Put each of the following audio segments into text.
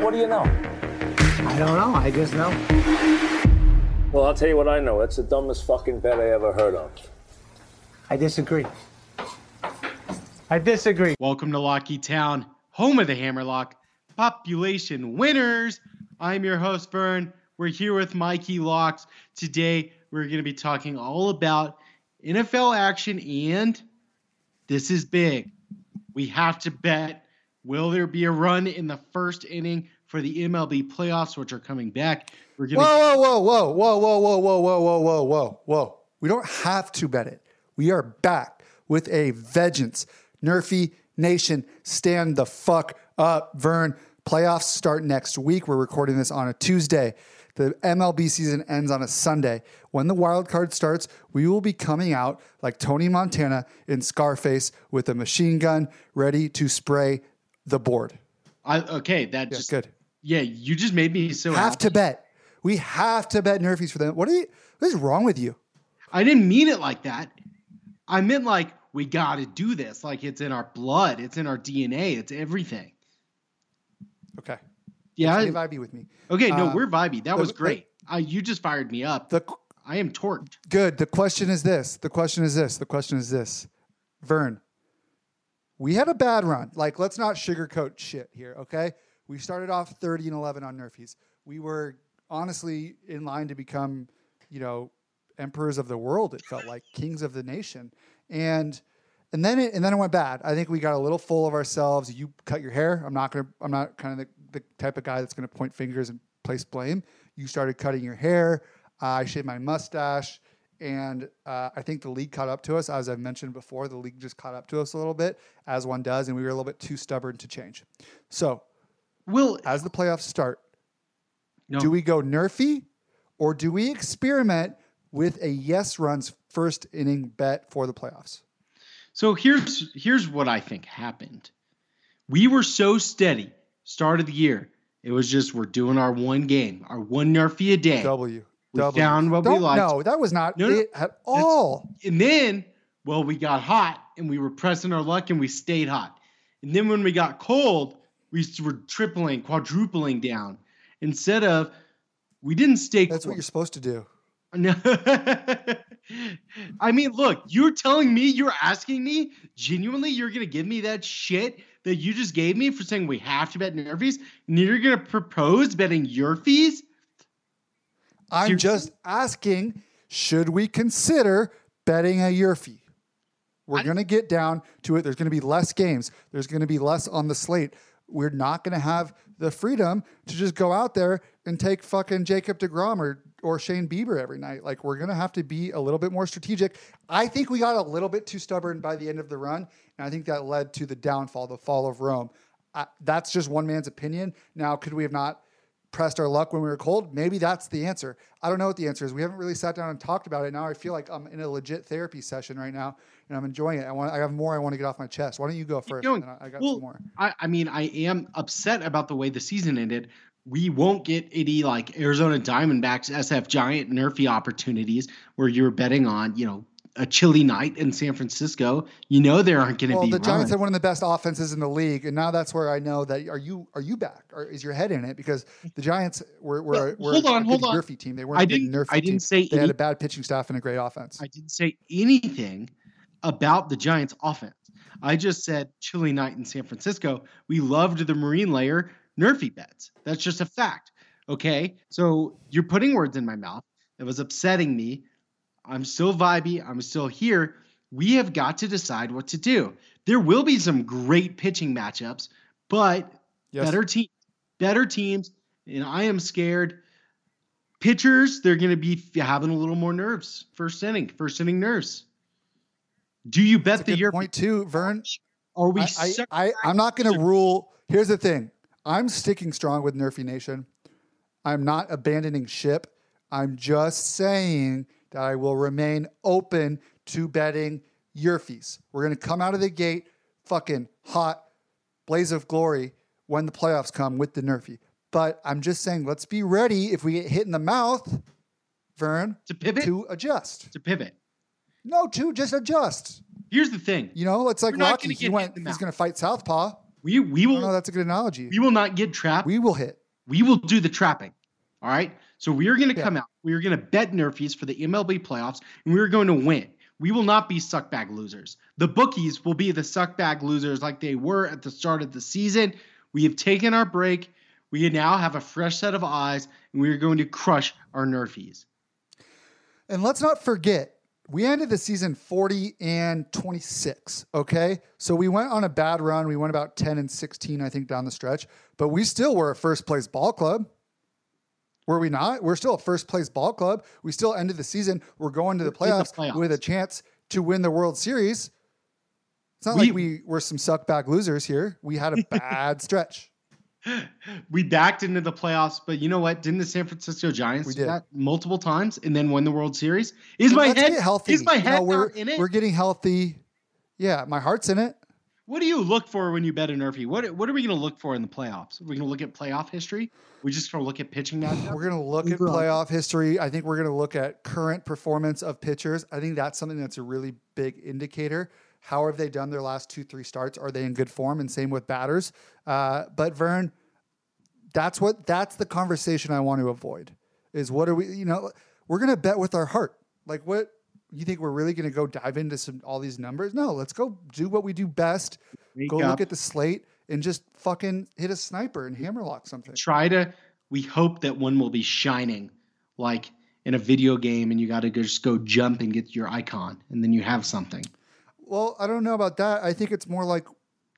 What do you know? I don't know. I just know. Well, I'll tell you what I know. It's the dumbest fucking bet I ever heard of. I disagree. I disagree. Welcome to Locky Town, home of the Hammerlock, population winners. I'm your host, Vern. We're here with Mikey Locks. Today, we're going to be talking all about NFL action, and this is big. We have to bet will there be a run in the first inning for the MLB playoffs, which are coming back? We're going Whoa, whoa, whoa, whoa, whoa, whoa, whoa, whoa, whoa, whoa, whoa, whoa. We don't have to bet it. We are back with a vengeance. Nerfy Nation, stand the fuck up, Vern. Playoffs start next week. We're recording this on a Tuesday. The MLB season ends on a Sunday. When the wild card starts, we will be coming out like Tony Montana in Scarface with a machine gun ready to spray the board. I, okay, that Yeah, just good. Yeah, you just made me so Have happy. to bet. We have to bet Nerfies for them. What are you? What is wrong with you? I didn't mean it like that. I meant like we got to do this. Like it's in our blood. It's in our DNA. It's everything. Okay. Yeah. Stay vibey with me. Okay. No, Uh, we're vibey. That the- was the- great. Uh, you just fired me up. The I am torqued. good. The question is this. The question is this. The question is this. Vern, we had a bad run. Like, let's not sugarcoat shit here, okay? We started off 30 and 11 on Nerfies. We were honestly in line to become, you know, emperors of the world. It felt like kings of the nation, and and then it and then it went bad. I think we got a little full of ourselves. You cut your hair. I'm not gonna. I'm not kind of the, the type of guy that's gonna point fingers and place blame. You started cutting your hair. I shaved my mustache, and uh, I think the league caught up to us. As I've mentioned before, the league just caught up to us a little bit, as one does, and we were a little bit too stubborn to change. So Will as the playoffs start, no. do we go nerfy or do we experiment with a yes runs first inning bet for the playoffs? So here's here's what I think happened. We were so steady start of the year. It was just we're doing our one game, our one nerfy a day. W. We W. found what we Don't- liked. No, that was not No, no. it at all. And then, well, we got hot and we were pressing our luck and we stayed hot. And then when we got cold, we were tripling, quadrupling down. Instead of, we didn't stay That's what you're supposed to do. No. I mean, look, you're telling me, you're asking me, genuinely, you're going to give me that shit that you just gave me for saying we have to bet Nerfies, and you're going to propose betting your fees? I'm Seriously? just asking, should we consider betting a year fee? We're going to get down to it. There's going to be less games. There's going to be less on the slate. We're not going to have the freedom to just go out there and take fucking Jacob DeGrom or, or Shane Bieber every night. Like, we're going to have to be a little bit more strategic. I think we got a little bit too stubborn by the end of the run. And I think that led to the downfall, the fall of Rome. I, that's just one man's opinion. Now, could we have not pressed our luck when we were cold? Maybe that's the answer. I don't know what the answer is. We haven't really sat down and talked about it. Now I feel like I'm in a legit therapy session right now, and I'm enjoying it. I want. I have more. I want to get off my chest. Why don't you go first? then I, I got well, some more. I, I mean, I am upset about the way the season ended. We won't get any like Arizona Diamondbacks, SF Giant Nerfy opportunities where you're betting on, you know, a chilly night in San Francisco. You know there aren't going to Well, be the Giants runs. have one of the best offenses in the league, and now that's where I know that. Are you are you back? Or is your head in it? Because the Giants were were, Well, were hold on, a hold on. Nerfy team. They weren't I didn't- I didn't team. say they had a bad pitching staff and a great offense. I didn't say anything about the Giants offense. I just said chilly night in San Francisco. We loved the Marine layer Nerfy bets. That's just a fact. Okay. So you're putting words in my mouth. It was upsetting me. I'm still vibey. I'm still here. We have got to decide what to do. There will be some great pitching matchups, but Yes. better teams, better teams, and I am scared. Pitchers, they're going to be having a little more nerves. First inning, first inning nerves. Do you bet That's the year? point too, Vern. Are we? I, I, I, am not going to rule. Here's the thing I'm sticking strong with Nerfy Nation. I'm not abandoning ship. I'm just saying that I will remain open to betting your fees. We're going to come out of the gate fucking hot, blaze of glory when the playoffs come with the Nerfy. But I'm just saying, let's be ready if we get hit in the mouth, Vern, to pivot. to adjust. to pivot. No, to just adjust. Here's the thing. You know, it's like We're Rocky. He went, hit in the he's going to fight Southpaw. We we will don't. That's a good analogy. we will not get trapped. We will hit. we will do the trapping. All right. So we are going to Yeah. come out. We are going to bet Nerfies for the MLB playoffs, and we are going to win. We will not be suckbag losers. The bookies will be the suckbag losers like they were at the start of the season. We have taken our break. We now have a fresh set of eyes, and we are going to crush our Nerfies. And let's not forget, we ended the season 40 and 26. Okay. So we went on a bad run. We went about 10 and 16, I think, down the stretch, but we still were a first place ball club. Were we not? We're still a first place ball club. We still ended the season. We're going to the We're the playoffs, playoffs. with a chance to win the World Series. It's not We- like we were some suckback losers here. We had a bad stretch. We backed into the playoffs, but you know what? Didn't the San Francisco Giants We do did. that multiple times and then win the World Series? Is my head healthy. Is my head we're, in it? we're getting healthy. Yeah, my heart's in it. What do you look for when you bet a Nerfy? What What are we going to look for in the playoffs? Are we going to look at playoff history? We just going to look at pitching matchups? We're going to look at Overall. playoff history. I think we're going to look at current performance of pitchers. I think that's something that's a really big indicator. How have they done their last two, three starts? Are they in good form? And same with batters. Uh, but Vern, that's what that's the conversation I want to avoid. Is what are we? You know, we're going to bet with our heart. Like what? You think we're really going to go dive into some all these numbers? No, let's go do what we do best. Wake go up. look at the slate and just fucking hit a sniper and hammerlock something. Try to. We hope that one will be shining, like in a video game, and you got to just go jump and get your icon, and then you have something. Well, I don't know about that. I think it's more like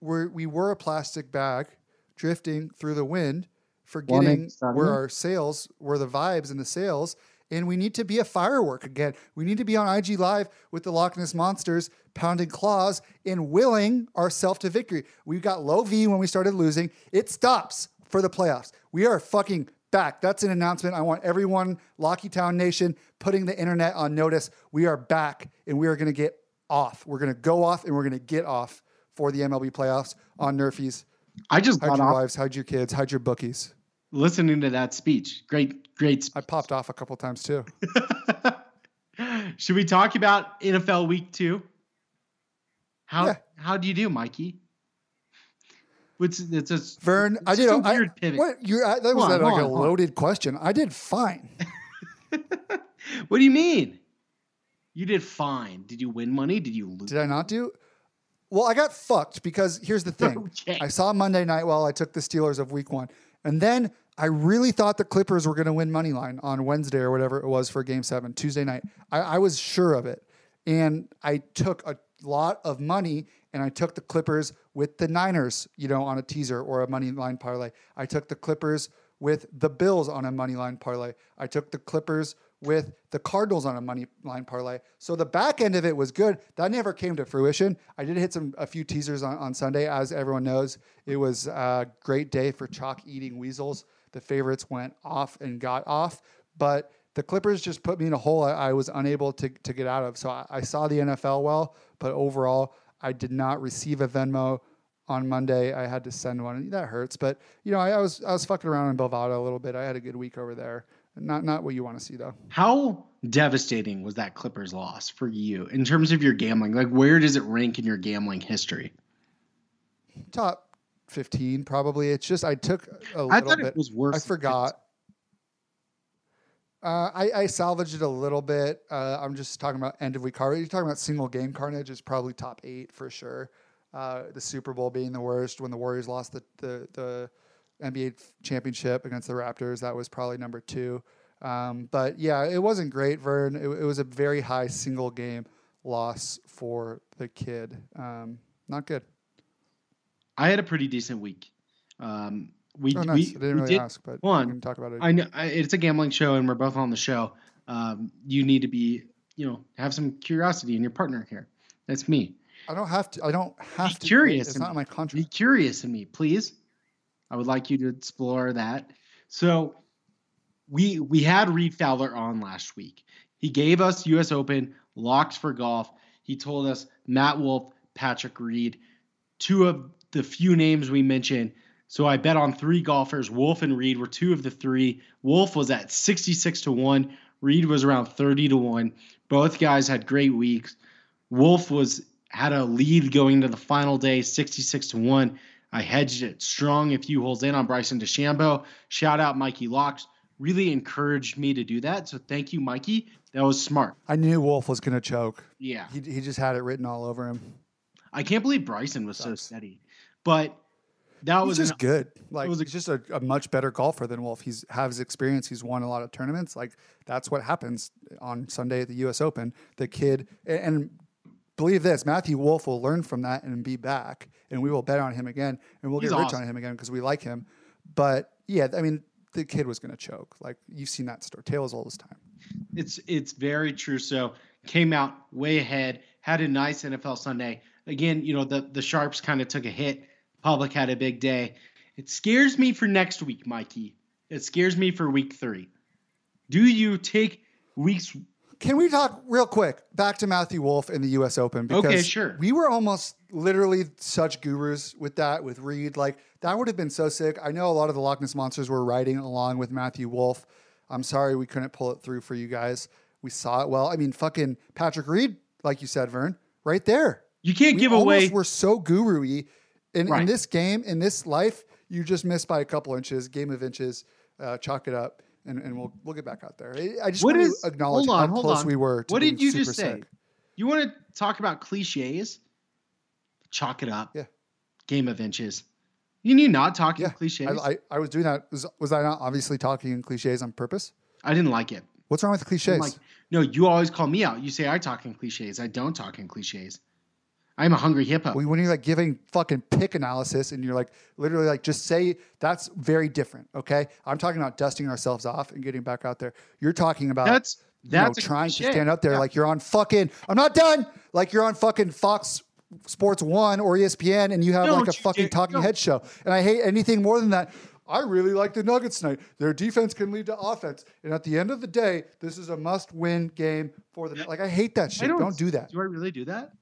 we're, we were a plastic bag drifting through the wind, forgetting where our sails, where the vibes and the sails, and we need to be a firework again. We need to be on IG Live with the Loch Ness Monsters pounding claws and willing ourselves to victory. We got low V when we started losing. It stops for the playoffs. We are fucking back. That's an announcement. I want everyone, Locky Town Nation, putting the internet on notice. We are back and we are going to get off. We're going to go off and we're going to get off for the MLB playoffs on Nerfies. I just Hide got your off wives, hide your kids, hide your bookies. Listening to that speech. Great, great. I popped off a couple times too. Should we talk about NFL Week Two? How Yeah. How do you do, Mikey? It's it's a Vern, I did. a I, weird pivot. What you? I, that was on, like hold a on, hold on. loaded question. I did fine. What do you mean? You did fine. Did you win money? Did you lose? Did I not do? Well, I got fucked because here's the thing. Okay. I saw Monday night while I took the Steelers of Week One, and then I really thought the Clippers were going to win money line on Wednesday or whatever it was for Game Seven Tuesday night. I, I was sure of it, and I took a lot of money and I took the Clippers with the Niners, you know, on a teaser or a money line parlay. I took the Clippers with the Bills on a money line parlay. I took the Clippers with the Cardinals on a money line parlay. So the back end of it was good. That never came to fruition. I did hit some a few teasers on, on Sunday, as everyone knows. It was a great day for chalk eating weasels. The favorites went off and got off, but the Clippers just put me in a hole I, I was unable to, to get out of. So I, I saw the NFL well, but overall, I did not receive a Venmo on Monday. I had to send one. That hurts, but you know, I, I was I was fucking around in Bovada a little bit. I had a good week over there. Not not what you want to see though. How devastating was that Clippers loss for you in terms of your gambling? Like, where does it rank in your gambling history? Top fifteen probably. It's just I took a I little thought bit. it was worse. I forgot. Uh, I, I salvaged it a little bit. Uh, I'm just talking about end of week carnage. You're talking about single game carnage is probably top eight for sure. Uh, the Super Bowl being the worst when the Warriors lost the, the, the NBA championship against the Raptors. That was probably number two. Um, but yeah, it wasn't great, Vern. It, it was a very high single game loss for the kid. Um, not good. I had a pretty decent week. Um, we, Oh, nice. we, I didn't really did, ask, but one, we can talk about it. I know I, it's a gambling show, and we're both on the show. Um, you need to be, you know, have some curiosity in your partner here. That's me. I don't have to. I don't have to. curious It's not in my contract. Be curious in me, please. I would like you to explore that. So, we we had Reed Fowler on last week. He gave us U.S. Open locks for golf. He told us Matt Wolff, Patrick Reed, two of the few names we mentioned. So I bet on three golfers. Wolff and Reed were two of the three. Wolff was at 66 to 1. Reed was around 30 to 1. Both guys had great weeks. Wolff was had a lead going to the final day, 66 to 1. I hedged it strong a few holes in on Bryson DeChambeau. Shout out Mikey Locks. Really encouraged me to do that. So thank you, Mikey. That was smart. I knew Wolff was going to choke. Yeah. He, he just had it written all over him. I can't believe Bryson was so steady. But that He's was just an, good. Like it was a- just a, a much better golfer than Wolff. He's has experience. He's won a lot of tournaments. Like that's what happens on Sunday at the U.S. Open. The kid and, and believe this, Matthew Wolff will learn from that and be back, and we will bet on him again, and we'll He's get rich awesome. on him again because we like him. But yeah, I mean, the kid was going to choke. Like you've seen that story. Tale all this time. it's it's very true. So came out way ahead, had a nice NFL Sunday. Again, you know, the the sharps kind of took a hit. Public had a big day. It scares me for next week, Mikey. It scares me for week three. Do you take weeks Can we talk real quick back to Matthew Wolff in the U.S. Open? Because Okay, sure. We were almost literally such gurus with that with Reed. Like that would have been so sick. I know a lot of the Loch Ness monsters were riding along with Matthew Wolff. I'm sorry we couldn't pull it through for you guys. We saw it well. I mean, fucking Patrick Reed, like you said, Vern, right there. you can't We give almost We're so guru-y. In, in this game, in this life, you just missed by a couple inches, game of inches. Uh, chalk it up, and, and we'll we'll get back out there. I- just What want is- to acknowledge on, how close on. we were. To What being did you super just say? sick. You want to talk about cliches? Chalk it up. Yeah. Game of inches. You need not talking Yeah, cliches. I, I, I was doing that. Was, was I not obviously talking in cliches on purpose? I didn't like it. What's wrong with cliches? like, no, you always call me out. You say I talk in cliches. I don't talk in cliches. I'm a hungry hippo. when when you're like giving fucking pick analysis and you're like literally like just say that's very different. Okay, I'm talking about dusting ourselves off and getting back out there. You're talking about that's you know, that's trying to stand up there Yeah. like you're on fucking. I'm not done. Like you're on fucking Fox Sports One or ESPN and you have Don't like a fucking dare- talking don't. head show. And I hate anything more than that. I really like the Nuggets tonight. Their defense can lead to offense, and at the end of the day, this is a must-win game for the. Like I hate that shit. Don't, do that. Do I really do that?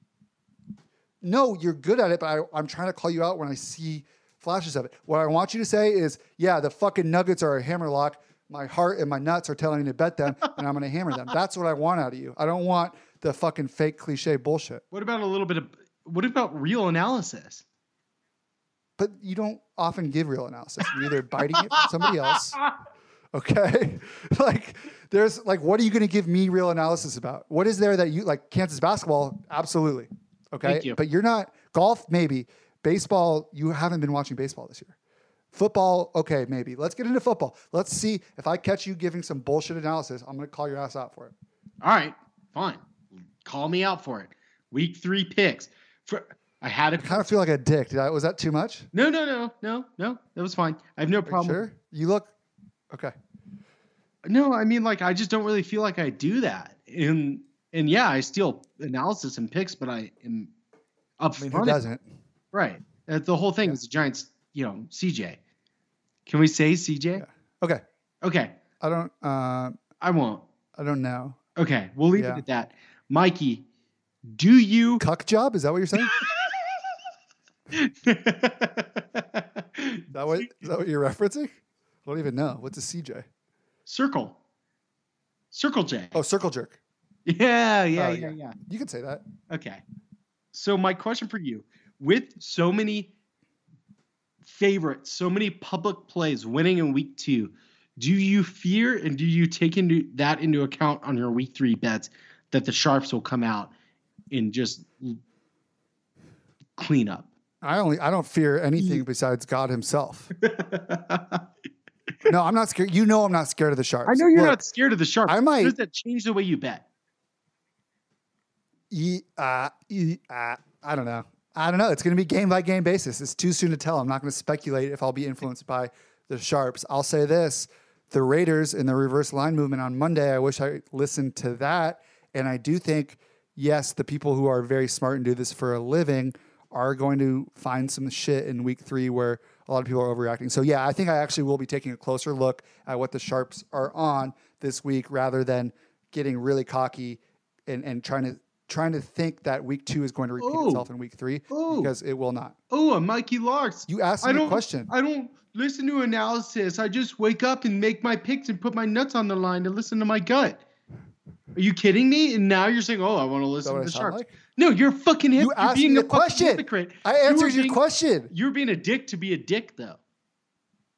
No, you're good at it, but I, I'm trying to call you out when I see flashes of it. What I want you to say is, yeah, the fucking Nuggets are a hammerlock. My heart and my nuts are telling me to bet them, and I'm going to hammer them. That's what I want out of you. I don't want the fucking fake cliche bullshit. What about a little bit of what about real analysis? But you don't often give real analysis. You're either biting it from somebody else, okay? like, there's like, what are you going to give me real analysis about? What is there that you like? Kansas basketball, absolutely, okay. You. But you're not golf, maybe baseball. You haven't been watching baseball this year. Football, okay, maybe. Let's get into football. Let's see if I catch you giving some bullshit analysis. I'm going to call your ass out for it. All right, fine. Call me out for it. Week three picks. For I had a I kind of feel like a dick. Did I, was that too much? no, no, no, no, no. That was fine. I have no Are you problem. Sure. You look okay. No, I mean like I just don't really feel like I do that. And and yeah, I steal analysis and picks, but I am up I mean, front. who doesn't? Right. Uh, the whole thing is the Giants. You know, CJ. Can we say CJ? Yeah. Okay. Okay, I don't. Uh, I won't. I don't know. Okay, we'll leave Yeah. it at that. Mikey, do you? Cuck job? Is that what you're saying? Is that what, is that what you're referencing? I don't even know. What's a CJ? Circle. Circle J. Oh, circle jerk. Yeah, yeah, Oh, yeah, yeah. yeah. You can say that. Okay. So my question for you, with so many favorites, so many public plays winning in week two, do you fear and do you take into that into account on your week three bets that the sharps will come out and just clean up? I only. I don't fear anything mm. besides God Himself. No, I'm not scared. You know, I'm not scared of the sharks. I know you're Look, not scared of the sharps. I might- Does that change the way you bet? Uh, uh, I don't know. I don't know. It's going to be game by game basis. It's too soon to tell. I'm not going to speculate if I'll be influenced by the sharps. I'll say this: the Raiders in the reverse line movement on Monday. I wish I listened to that, and I do think yes, the people who are very smart and do this for a living are going to find some shit in week three where a lot of people are overreacting. So yeah, I think I actually will be taking a closer look at what the sharps are on this week rather than getting really cocky and, and trying to trying to think that week two is going to repeat Oh. itself in week three Oh. because it will not. Oh, a Mikey Larks. You asked I me a question. I don't listen to analysis. I just wake up and make my picks and put my nuts on the line to listen to my gut. Are you kidding me? And now you're saying, "Oh, I want to listen to the sharks." like? No, you're fucking hip- You you're asked being me a question. hypocrite. I You were answered your being- question. You're being a dick to be a dick, though.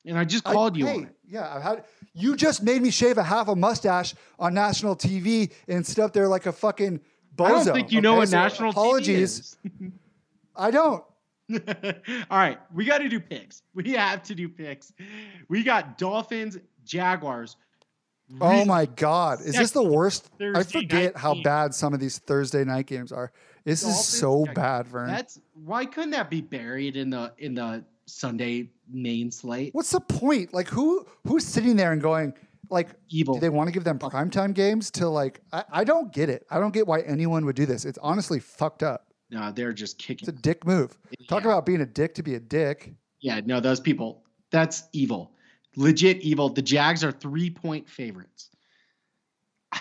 And I just I- called you hey, on it. Yeah, I've had. You just made me shave a half a mustache on national TV and sit up there like a fucking bozo. I don't think you know okay? what So national apologies. I don't. All right, we got to do picks. We have to do picks. We got Dolphins, Jaguars. Oh my God, is this the worst? I forget how game. bad some of these Thursday night games are. This Dolphins, is so Jaguars. bad, Vern. That's why couldn't that be buried in the in the Sunday main slate? What's the point? Like, who who's sitting there and going, like, Evil. do they want to give them primetime games to like? I, I don't get it. I don't get why anyone would do this. It's honestly fucked up. No, they're just kicking. It's a dick move. Talk about being a dick to be a dick. Yeah, no, those people. That's evil. Legit evil. The Jags are three point favorites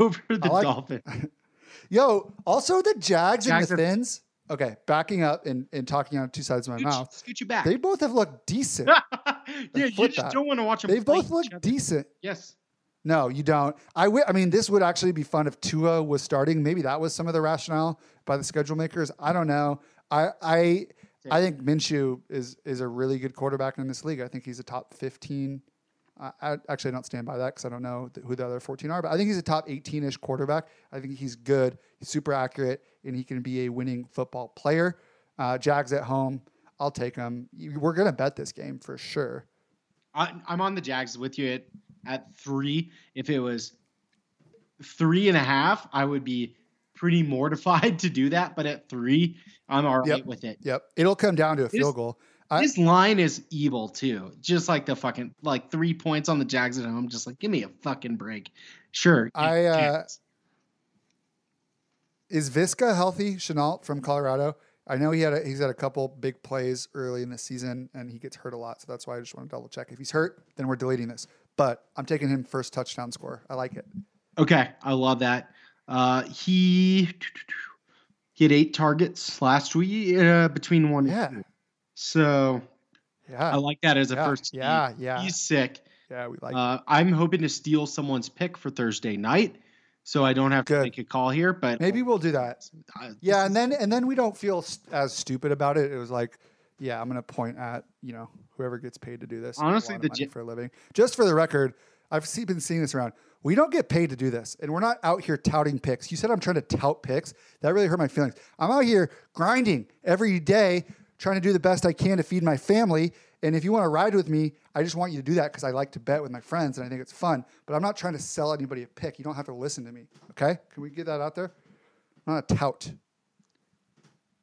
over the I like- Dolphins. Yo, also the Jags, Jags and the Fins. Okay, backing up and, and talking on two sides of my Scoot, mouth. scoot you back. They both have looked decent. yeah, you just that. don't want to watch them. They've both looked decent. Yes. No, you don't. I wi- I mean, this would actually be fun if Tua was starting. Maybe that was some of the rationale by the schedule makers. I don't know. I I I think Minshew is is a really good quarterback in this league. I think he's a top fifteen. I, I actually don't stand by that because I don't know who the other fourteen are. But I think he's a top eighteen ish quarterback. I think he's good. He's super accurate, and he can be a winning football player. Uh, Jags at home. I'll take him. We're gonna bet this game for sure. I, I'm on the Jags with you at, at three. If it was three and a half, I would be pretty mortified to do that. But at three, I'm all right Yep. with it. Yep, it'll come down to a field goal. I- This line is evil too. Just like the fucking like three points on the Jags at home. Just like give me a fucking break. Sure. I, uh, Is Visca healthy? Shenault from Colorado. I know he had a, he's had a couple big plays early in the season, and he gets hurt a lot. So that's why I just want to double check. If he's hurt, then we're deleting this. But I'm taking him first touchdown score. I like it. Okay, I love that. Uh, he he had eight targets last week uh, between one Yeah. and two. So Yeah, I like that as a yeah, first. yeah, team. yeah. He's sick. yeah. We like. Uh, I'm hoping to steal someone's pick for Thursday night, so I don't have to Good. make a call here. But Maybe we'll do that. uh, Yeah, and then and then we don't feel st- as stupid about it. It was like, yeah, I'm gonna point at you know whoever gets paid to do this. Honestly, the J- for a living. Just for the record, I've see, been seeing this around. We don't get paid to do this, and we're not out here touting picks. You said I'm trying to tout picks. That really hurt my feelings. I'm out here grinding every day, trying to do the best I can to feed my family. And if you want to ride with me, I just want you to do that because I like to bet with my friends and I think it's fun. But I'm not trying to sell anybody a pick. You don't have to listen to me. Okay? Can we get that out there? I'm not a tout.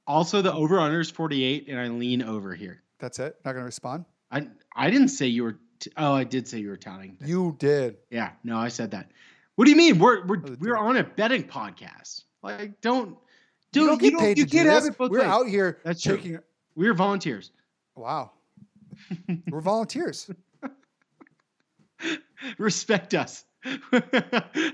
also the over under is 48, and I lean over here. That's it. Not gonna respond. I I didn't say you were. T- oh, I did say you were touting. You did. Yeah, no, I said that. What do you mean? We're we're we're on a betting podcast. Like, don't dude, you don't get paid you to do can't have this. We're ways. out here That's true. taking. We're volunteers. Wow. We're volunteers. Respect us.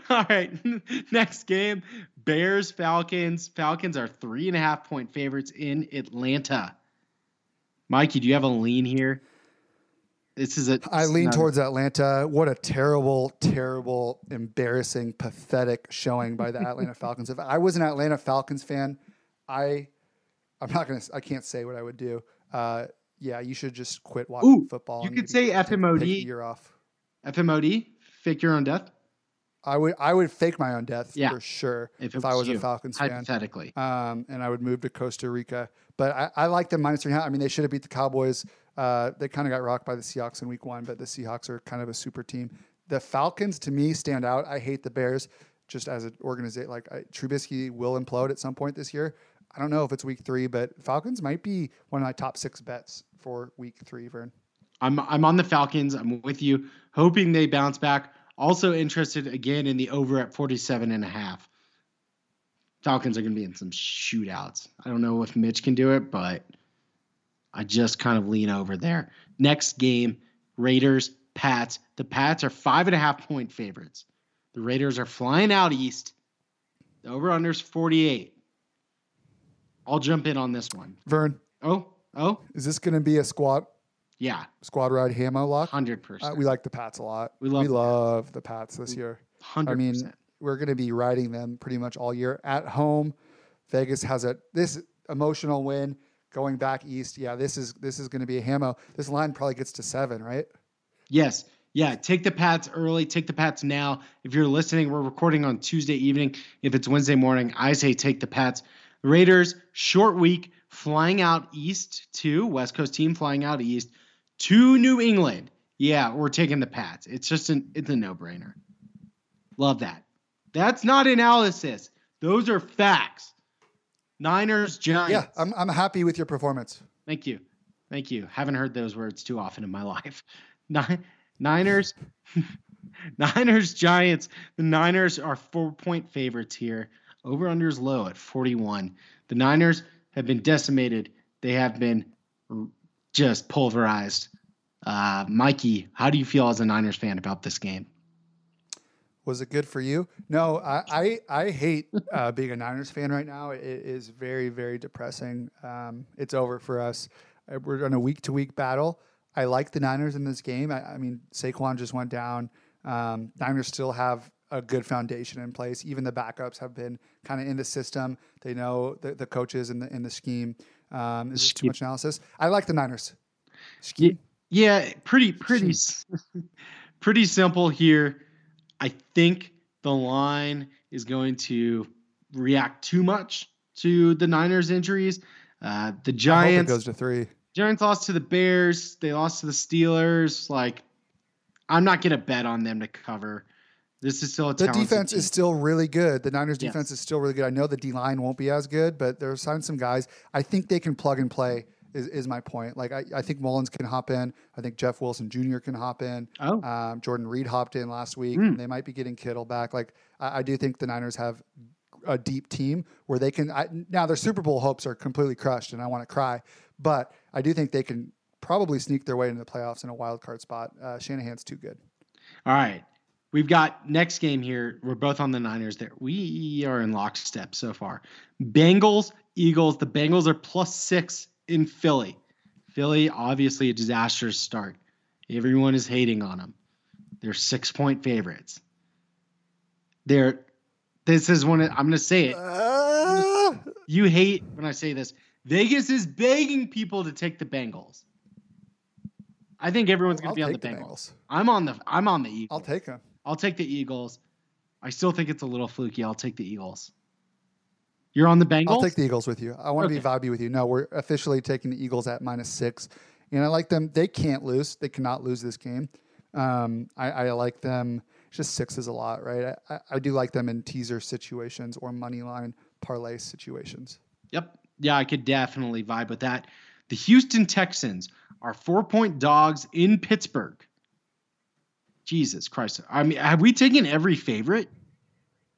All right. Next game Bears, Falcons. Falcons are three and a half point favorites in Atlanta. Mikey, do you have a lean here? This is a. I lean a- towards Atlanta. What a terrible, terrible, embarrassing, pathetic showing by the Atlanta Falcons. If I was an Atlanta Falcons fan, I, I'm not gonna. I can't say what I would do. Uh, yeah, you should just quit watching Ooh, football. you could say take- take a FMOD. year off. FMOD, fake your own death, I would. I would fake my own death Yeah. for sure If if, it I was was you, a Falcons fan. hypothetically. um, and I would move to Costa Rica. But I, I like them minus three. and a half. I mean, they should have beat the Cowboys. Uh, they kind of got rocked by the Seahawks in Week One, but the Seahawks are kind of a super team. The Falcons, to me, stand out. I hate the Bears just as an organization. Like I, Trubisky will implode at some point this year. I don't know if it's Week Three, but Falcons might be one of my top six bets for Week Three. Vern. I'm I'm on the Falcons. I'm with you, hoping they bounce back. Also interested again in the over at 47 and a half. Falcons are going to be in some shootouts. I don't know if Mitch can do it, but I just kind of lean over there. Next game, Raiders, Pats. The Pats are five and a half point favorites. The Raiders are flying out east. The over unders 48. I'll jump in on this one. Vern, Oh, oh, is this going to be a squad yeah, squad ride hamo lock? 100%. Uh, we like the Pats a lot. We love the Pats. love the Pats this year. 100%. I mean, we're going to be riding them pretty much all year at home. Vegas has a this emotional win going back east. Yeah, this is this is going to be a hammo. This line probably gets to seven, right? Yes. Yeah, take the Pats early. Take the Pats now. If you're listening, we're recording on Tuesday evening. If it's Wednesday morning, I say take the Pats. Raiders, short week, flying out east to West Coast team flying out east to New England. Yeah, we're taking the Pats. It's just an it's a no-brainer. Love that. That's not analysis. Those are facts. Niners, Giants. Yeah, I'm I'm happy with your performance. Thank you. Thank you. Haven't heard those words too often in my life. Nine, Niners, Niners, Giants. The Niners are four point favorites here. Over under is low at 41. The Niners have been decimated. They have been just pulverized. Uh, Mikey, how do you feel as a Niners fan about this game? Was it good for you? No, I I, I hate uh, being a Niners fan right now. It is very very depressing. Um, it's over for us. Uh, We're on a week to week battle. I like the Niners in this game. I, I mean, Saquon just went down. Um, Niners still have a good foundation in place. Even the backups have been kind of in the system. They know the, the coaches in the in the scheme. Um, is this too much analysis? I like the Niners. Yeah, Scheme. yeah, pretty pretty pretty simple here. I think the line is going to react too much to the Niners injuries. Uh, the I hope it Giants goes to three. Giants lost to the Bears. They lost to the Steelers. Like, I'm not gonna bet on them to cover. This is still a The defense team. is still really good. The Niners Yes. defense is still really good. I know the D line won't be as good, but they're signed some guys. I think they can plug and play. Is, is my point. Like I, I think Mullens can hop in. I think Jeff Wilson Jr. can hop in. Oh. Um, Jordan Reed hopped in last week. Mm. They might be getting Kittle back. Like I, I do think the Niners have a deep team where they can. I, now their Super Bowl hopes are completely crushed, and I want to cry. But I do think they can probably sneak their way into the playoffs in a wild card spot. Uh, Shanahan's too good. All right. We've got next game here. We're both on the Niners there. We are in lockstep so far. Bengals, Eagles. The Bengals are plus six in Philly. Philly, obviously a disastrous start. Everyone is hating on them. They're six point favorites. They're this is one of, I'm gonna say it. Uh, You hate when I say this. Vegas is begging people to take the Bengals. I think everyone's gonna I'll be on the take Bengals. I'm on the I'm on the Eagles. I'll take them. I'll take the Eagles. I still think it's a little fluky. I'll take the Eagles. You're on the Bengals. I'll take the Eagles with you. I want to be vibey with you. No, we're officially taking the Eagles at minus six, and I like them. They can't lose. They cannot lose this game. Um, I, I like them. Just six is a lot, right? I, I, I do like them in teaser situations or money line parlay situations. Yep. Yeah, I could definitely vibe with that. The Houston Texans are four point dogs in Pittsburgh. Jesus Christ. I mean, have we taken every favorite?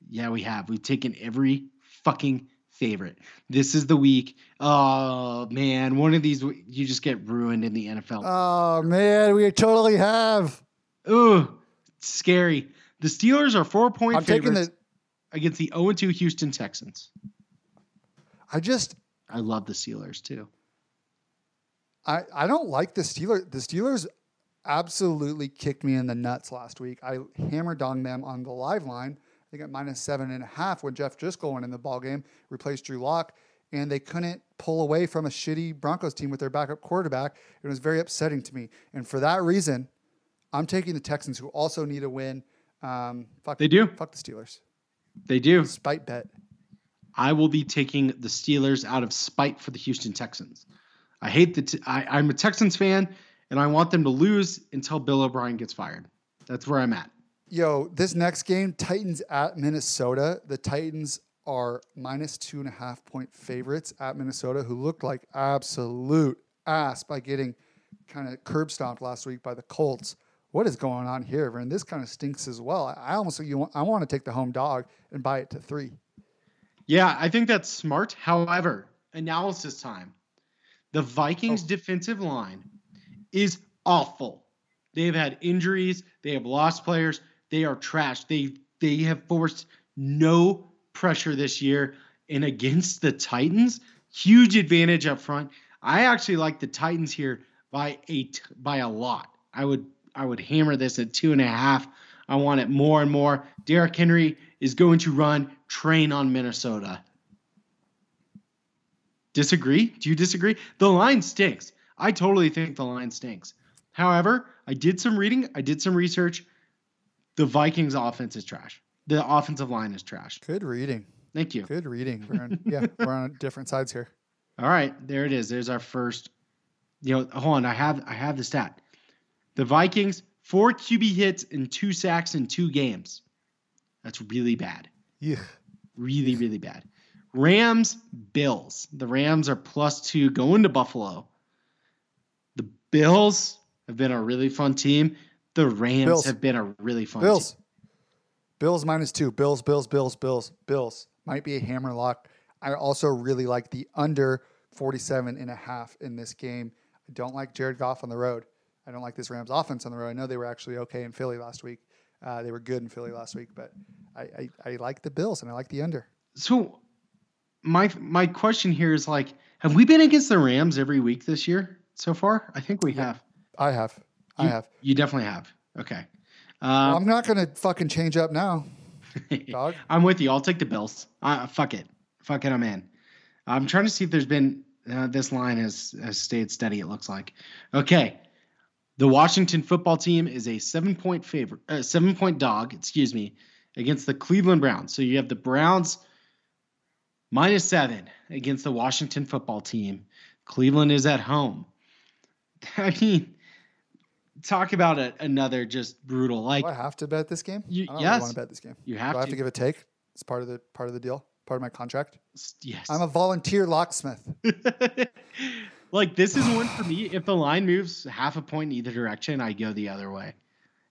Yeah, we have. We've taken every fucking favorite. This is the week. Oh, man. One of these, you just get ruined in the NFL. Oh man, we totally have. Ooh, scary. The Steelers are four point I'm taking favorites the. against the 0 2 Houston Texans. I just I love the Steelers too. I, I don't like the Steelers. The Steelers absolutely kicked me in the nuts last week. I hammered on them on the live line. I think at minus seven and a half when Jeff Driskel went in the ball game, replaced Drew Lock, and they couldn't pull away from a shitty Broncos team with their backup quarterback. It was very upsetting to me, and for that reason, I'm taking the Texans, who also need a win. Um, fuck, They do. Fuck the Steelers. They do. Spite bet. I will be taking the Steelers out of spite for the Houston Texans. I hate the. T- I, I'm a Texans fan, and I want them to lose until Bill O'Brien gets fired. That's where I'm at. Yo, this next game, Titans at Minnesota. The Titans are minus two and a half point favorites at Minnesota, who looked like absolute ass by getting kind of curb stomped last week by the Colts. What is going on here, Vern? This kind of stinks as well. I almost you want, I want to take the home dog and buy it to three. Yeah, I think that's smart. However, analysis time. The Vikings' Oh. defensive line is awful. They've had injuries. They have lost players. They are trash. They they have forced no pressure this year. And against the Titans, huge advantage up front. I actually like the Titans here by eight by a lot. I would I would hammer this at two and a half. I want it more and more. Derrick Henry is going to run train on Minnesota. Disagree? Do you disagree? The line stinks. I totally think the line stinks. However, I did some reading, I did some research. The Vikings offense is trash. The offensive line is trash. Good reading. Thank you. Good reading. Vern. yeah, we're on different sides here. All right, there it is. There's our first. You know, hold on. I have I have the stat. The Vikings four QB hits and two sacks in two games. That's really bad. Yeah. Really, really bad. Rams, Bills. The Rams are plus two going to Buffalo. Bills have been a really fun team. The Rams Bills. have been a really fun Bills. team. Bills minus two. Bills, Bills, Bills, Bills, Bills. Might be a hammer lock. I also really like the under 47 and a half in this game. I don't like Jared Goff on the road. I don't like this Rams offense on the road. I know they were actually okay in Philly last week. Uh, they were good in Philly last week, but I, I, I like the Bills and I like the under. So my my question here is like, have we been against the Rams every week this year so far? I think we have. I have. I have. You definitely have. Okay. Well, Uh, I'm not going to fucking change up now, dog. I'm with you. I'll take the Bills. Uh, fuck it. Fuck it. I'm in. I'm trying to see if there's been uh, this line has has stayed steady. It looks like. Okay. The Washington football team is a seven point favorite, uh, seven point dog. Excuse me, against the Cleveland Browns. So you have the Browns minus seven against the Washington football team. Cleveland is at home. I mean, talk about a, another just brutal. Like Do I have to bet this game? You- I don't yes. want to bet this game. you Do have I have to. to give a take? It's part of the part of the deal. Part of my contract. yes. I'm a volunteer locksmith. like this is one for me. If the line moves half a point in either direction, I go the other way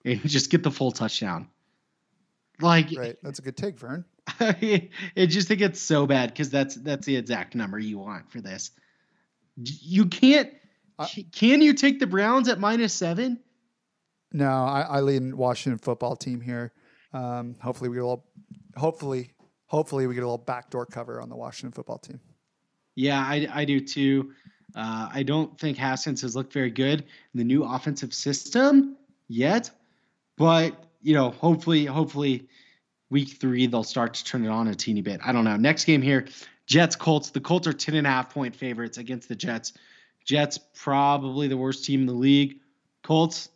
and just get the full touchdown. Like Right. That's a good take, Vern. it just it gets so bad because that's that's the exact number you want for this. You can't. Can you take the Browns at minus seven? No, I, I lean Washington football team here. Um, hopefully we get a little hopefully hopefully we get a little backdoor cover on the Washington football team. Yeah, I, I do too. Uh, I don't think Haskins has looked very good in the new offensive system yet, but you know, hopefully, hopefully, week three they'll start to turn it on a teeny bit. I don't know. Next game here, Jets Colts. The Colts are ten and a half point favorites against the Jets. Jets probably the worst team in the league. Colts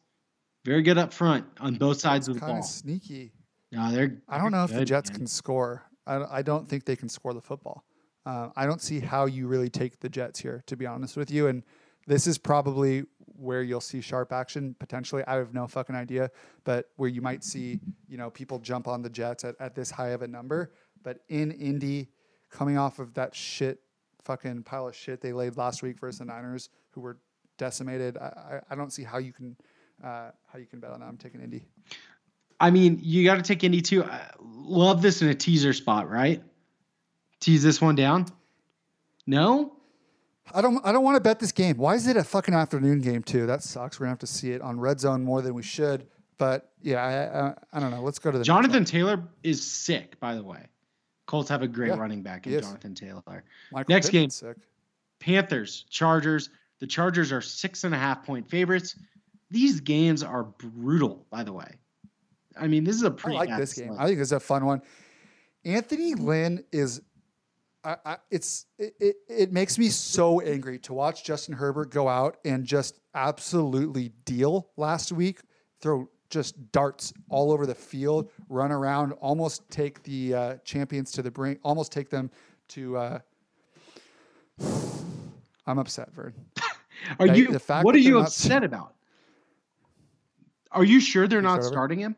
very good up front on both sides of the Kind ball. of sneaky. No, they're. I don't know if the Jets man. can score. I, I don't think they can score the football. Uh, I don't see how you really take the Jets here, to be honest with you. And this is probably where you'll see sharp action potentially. I have no fucking idea, but where you might see, you know, people jump on the Jets at, at this high of a number. But in Indy, coming off of that shit, fucking pile of shit they laid last week versus the Niners, who were decimated, I, I, I don't see how you can uh, how you can bet on that. I'm taking Indy. I mean, you got to take Indy too. I love this in a teaser spot, right? Tease this one down. No, I don't. I don't want to bet this game. Why is it a fucking afternoon game too? That sucks. We're gonna have to see it on Red Zone more than we should. But yeah, I, I, I don't know. Let's go to the Jonathan. Taylor is sick, by the way. Colts have a great Yeah, running back in he is. Jonathan Taylor. Michael next game. Sick. Panthers, Chargers. The Chargers are six and a half point favorites. These games are brutal, by the way. I mean, this is a I pretty. like this game. I think it's a fun one. Anthony Lynn is. I, I, it's it, it, it makes me so angry to watch Justin Herbert go out and just absolutely deal last week, throw just darts all over the field, run around, almost take the uh, champions to the brink, almost take them to. Uh, I'm upset, Vern. Are They- you? what are you they're not- upset about? Are you sure they're not over? starting him?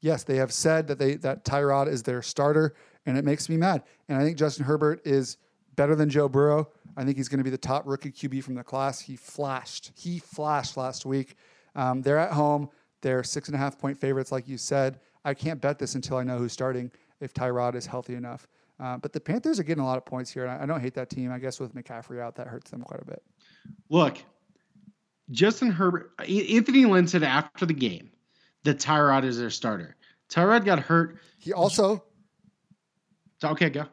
Yes, they have said that they that Tyrod is their starter, and it makes me mad. And I think Justin Herbert is better than Joe Burrow. I think he's going to be the top rookie QB from the class. He flashed. He flashed last week. Um, they're at home. They're six and a half point favorites, like you said. I can't bet this until I know who's starting. If Tyrod is healthy enough, uh, but the Panthers are getting a lot of points here, and I, I don't hate that team. I guess with McCaffrey out, that hurts them quite a bit. Look, Justin Herbert, Anthony Lynn said after the game that Tyrod is their starter. Tyrod got hurt. He also Okay, go.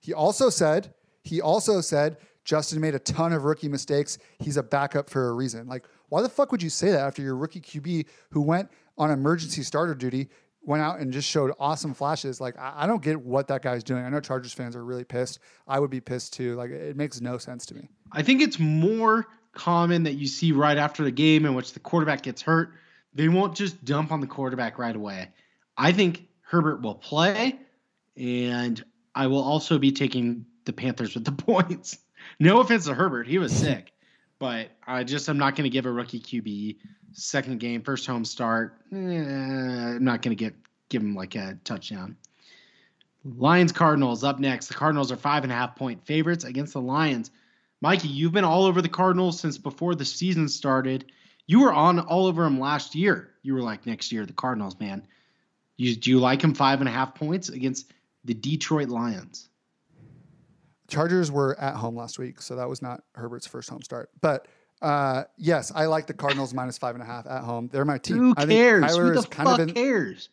He also said, he also said Justin made a ton of rookie mistakes. He's a backup for a reason. Like, why the fuck would you say that after your rookie QB who went on emergency starter duty, went out and just showed awesome flashes. Like I, don't get what that guy's doing. I know Chargers fans are really pissed. I would be pissed too. Like it makes no sense to me. I think it's more common that you see right after the game in which the quarterback gets hurt. They won't just dump on the quarterback right away. I think Herbert will play, and I will also be taking the Panthers with the points. No offense to Herbert, he was sick, but I just I'm not going to give a rookie QB second game, first home start. Eh, I'm not going to get give him like a touchdown. Lions Cardinals up next. The Cardinals are five and a half point favorites against the Lions. Mikey, you've been all over the Cardinals since before the season started. You were on all over them last year. You were like, next year, the Cardinals, man. You, do you like him five and a half points against the Detroit Lions? Chargers were at home last week, so that was not Herbert's first home start. But uh, yes, I like the Cardinals minus five and a half at home. They're my team. Who I think cares? Kyler Who the is kind fuck of in, cares?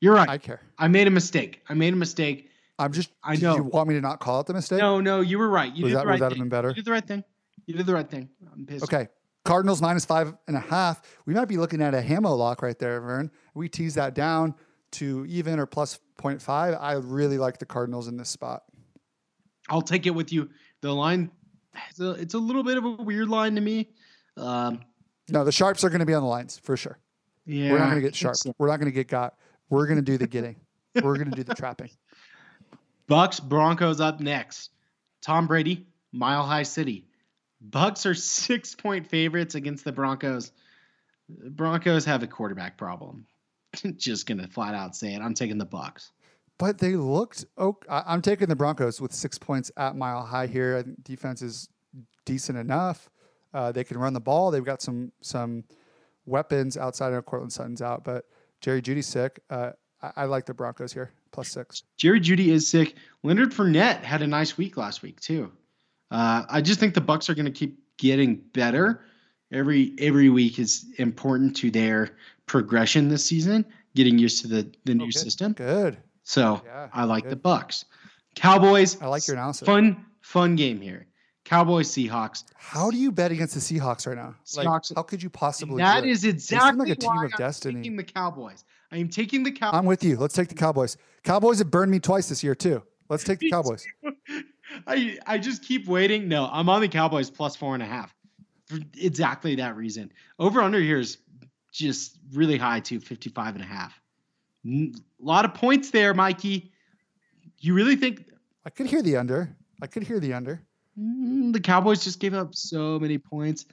You're right. I care. I, made a mistake. I made a mistake. I'm just. I did know. You want me to not call it the mistake? No, no, you were right. You Was did that- the would right that have been better? You did the right thing. You did the right thing. I'm pissed. Okay. Cardinals minus five and a half. We might be looking at a Hamo lock right there, Vern. We tease that down to even or plus 0.5. I really like the Cardinals in this spot. I'll take it with you. The line, it's a, it's a little bit of a weird line to me. Um, No, the sharps are going to be on the lines for sure. yeah, We're not going to get sharp. so. We're not going to get got. We're going to do the getting. We're going to do the trapping. Bucks Broncos up next. Tom Brady, Mile High City. Bucks are six point favorites against the Broncos. Broncos have a quarterback problem. Just gonna flat out say it. I'm taking the Bucks. But they looked. Oh, I'm taking the Broncos with six points at mile high here. I think defense is decent enough. Uh, they can run the ball. They've got some some weapons outside of Courtland Sutton's out, but Jerry Jeudy's sick. Uh, I, I like the Broncos here plus six. Jerry Judy is sick. Leonard Fournette had a nice week last week too. Uh, I just think the Bucks are going to keep getting better. Every every week is important to their progression this season, getting used to the the new Oh, good. system. Good. So Yeah, I like the. Bucks. Cowboys. I like your analysis. Fun fun game here. Cowboys Seahawks. How do you bet against the Seahawks right now? Like, Seahawks- how could you possibly? That is seem exactly like a team why of I'm destiny. taking the Cowboys. I am taking the Cowboys. I'm with you. Let's take the Cowboys. Cowboys have burned me twice this year too. Let's take the Cowboys. I I just keep waiting. No, I'm on the Cowboys plus four and a half for exactly that reason. Over under here is just really high too, 55 and a half. A lot of points there, Mikey. You really think I could hear the under. I could hear the under. mm, the Cowboys just gave up so many points?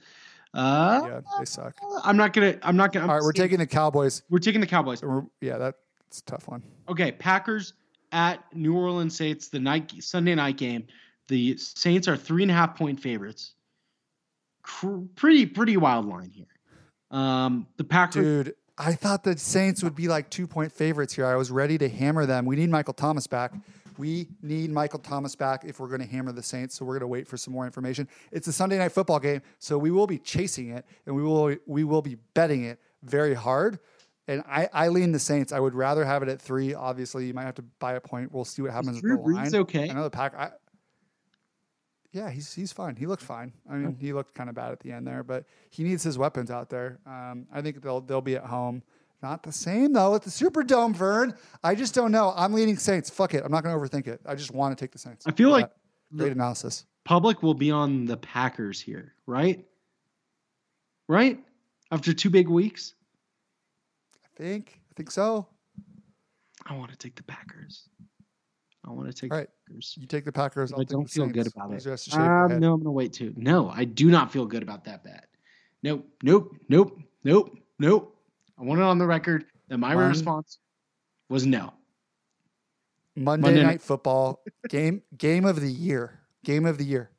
Uh, Yeah, they suck. I'm not gonna. I'm not gonna. All right, we're taking the Cowboys. We're taking the Cowboys. Yeah, that's a tough one. Okay, Packers at New Orleans Saints, the night Sunday night game. The Saints are three and a half point favorites. Cr- pretty pretty wild line here. Um, the Packers. Dude, I thought the Saints would be like two point favorites here. I was ready to hammer them. We need Michael Thomas back. We need Michael Thomas back if we're going to hammer the Saints. So we're going to wait for some more information. It's a Sunday night football game, so we will be chasing it and we will we will be betting it very hard. And I, I lean the Saints. I would rather have it at three. Obviously, you might have to buy a point. We'll see what happens Drew with the line. Brees okay? I know the pack. I, yeah, he's he's fine. He looked fine. I mean, he looked kind of bad at the end there, but he needs his weapons out there. Um, I think they'll they'll be at home. Not the same though at the Superdome, Vern. I just don't know. I'm leading Saints. Fuck it. I'm not going to overthink it. I just want to take the Saints. I feel like at great analysis. Public will be on the Packers here, right? Right? After two big weeks, I think. I think so. I want to take the Packers. I want to take All right. the Packers. You take the Packers. I don't feel good about it. are just to shave your Um, no, I'm gonna wait too. No, I do not feel good about that bet. Nope, nope, nope, nope, nope. I want it on the record that my Mon- response was no. Monday, Monday night night- football game. Game of the year. Game of the year.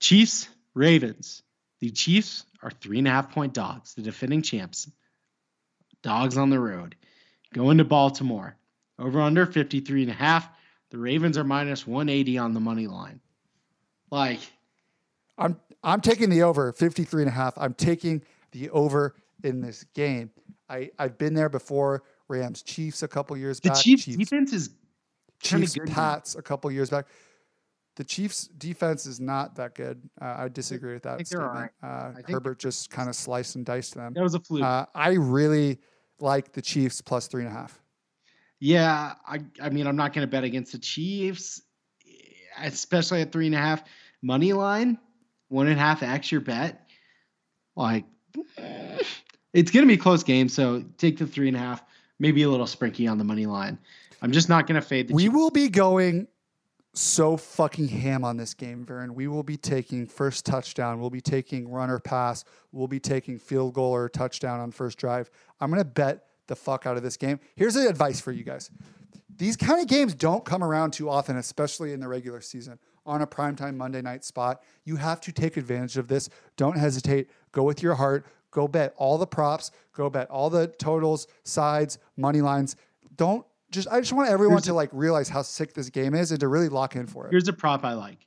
Chiefs, Ravens. The Chiefs are three and a half point dogs, the defending champs. Dogs on the road. Going to Baltimore. Over under 53 and a half. The Ravens are minus 180 on the money line. Like, I'm I'm taking the over 53 and a half. I'm taking the over in this game. I, I've been there before. Rams Chiefs a couple years the back. Chiefs, Chiefs, defense is Chiefs good now. Pats a couple years back. The Chiefs' defense is not that good. Uh, I disagree with that statement. Uh, think Herbert just kind of sliced and diced them. That was a fluke. Uh, I really like the Chiefs plus three and a half. Yeah, I I mean I'm not going to bet against the Chiefs, especially at three and a half money line, one and a half x your bet. Like it's going to be a close game, so take the three and a half, maybe a little sprinky on the money line. I'm just not going to fade the We Chiefs. will be going so fucking ham on this game, Vern. We will be taking first touchdown. We'll be taking runner pass. We'll be taking field goal or touchdown on first drive. I'm gonna bet the fuck out of this game. Here's the advice for you guys. These kind of games don't come around too often, especially in the regular season. On a primetime Monday night spot, you have to take advantage of this. Don't hesitate. Go with your heart. Go bet all the props. Go bet all the totals, sides, money lines. Don't just. I just want everyone Here's to like realize how sick this game is and to really lock in for it. Here's a prop I like: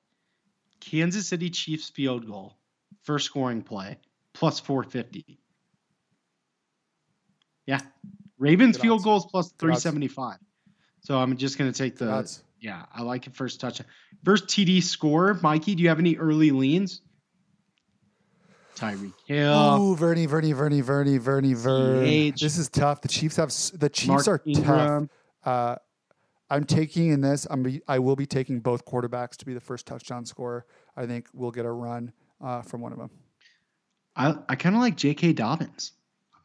Kansas City Chiefs field goal, first scoring play, plus 450. Yeah, Ravens Good field odds. goals plus Good odds. 375. So I'm just going to take the. Odds. Yeah, I like it first touchdown. First TD score, Mikey. Do you have any early leans? Tyreek Hill. Ooh, Vernie, Vernie, Vernie, Vernie, Vernie, Vern. This is tough. The Chiefs have the Chiefs Mark are Ingram. tough. Uh, I'm taking in this. I'm be, I will be taking both quarterbacks to be the first touchdown scorer. I think we'll get a run uh, from one of them. I, I kind of like J.K. Dobbins.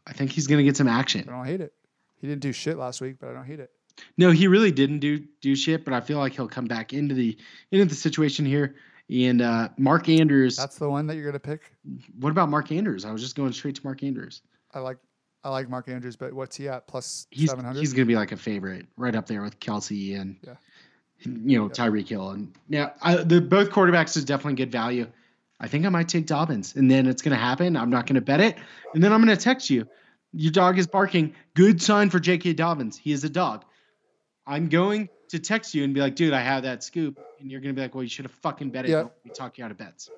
I think he's going to get some action. I don't hate it. He didn't do shit last week, but I don't hate it. No, he really didn't do do shit, but I feel like he'll come back into the into the situation here. And uh, Mark Andrews. That's the one that you're gonna pick. what about Mark Andrews? I was just going straight to Mark Andrews. I like I like Mark Andrews, but what's he at? Plus He's seven hundred. he's going to be like a favorite, right up there with Kelce and Yeah. you know Tyreek Hill. And yeah, I, the both quarterbacks is definitely good value. I think I might take Dobbins, and then it's going to happen. I'm not going to bet it, and then I'm going to text you. Your dog is barking. Good sign for J.K. Dobbins. He is a dog. I'm going to text you and be like, dude, I have that scoop, and you're going to be like, well, you should have fucking bet it. Yeah. Don't let me talk you out of bets.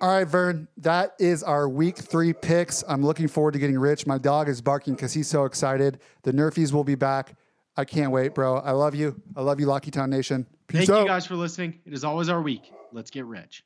All right, Vern, that is our week three picks. I'm looking forward to getting rich. My dog is barking because he's so excited. The NRFIs will be back. I can't wait, bro. I love you. I love you, Locky Town Nation. Peace Thank out. you guys for listening. It is always our week. Let's get rich.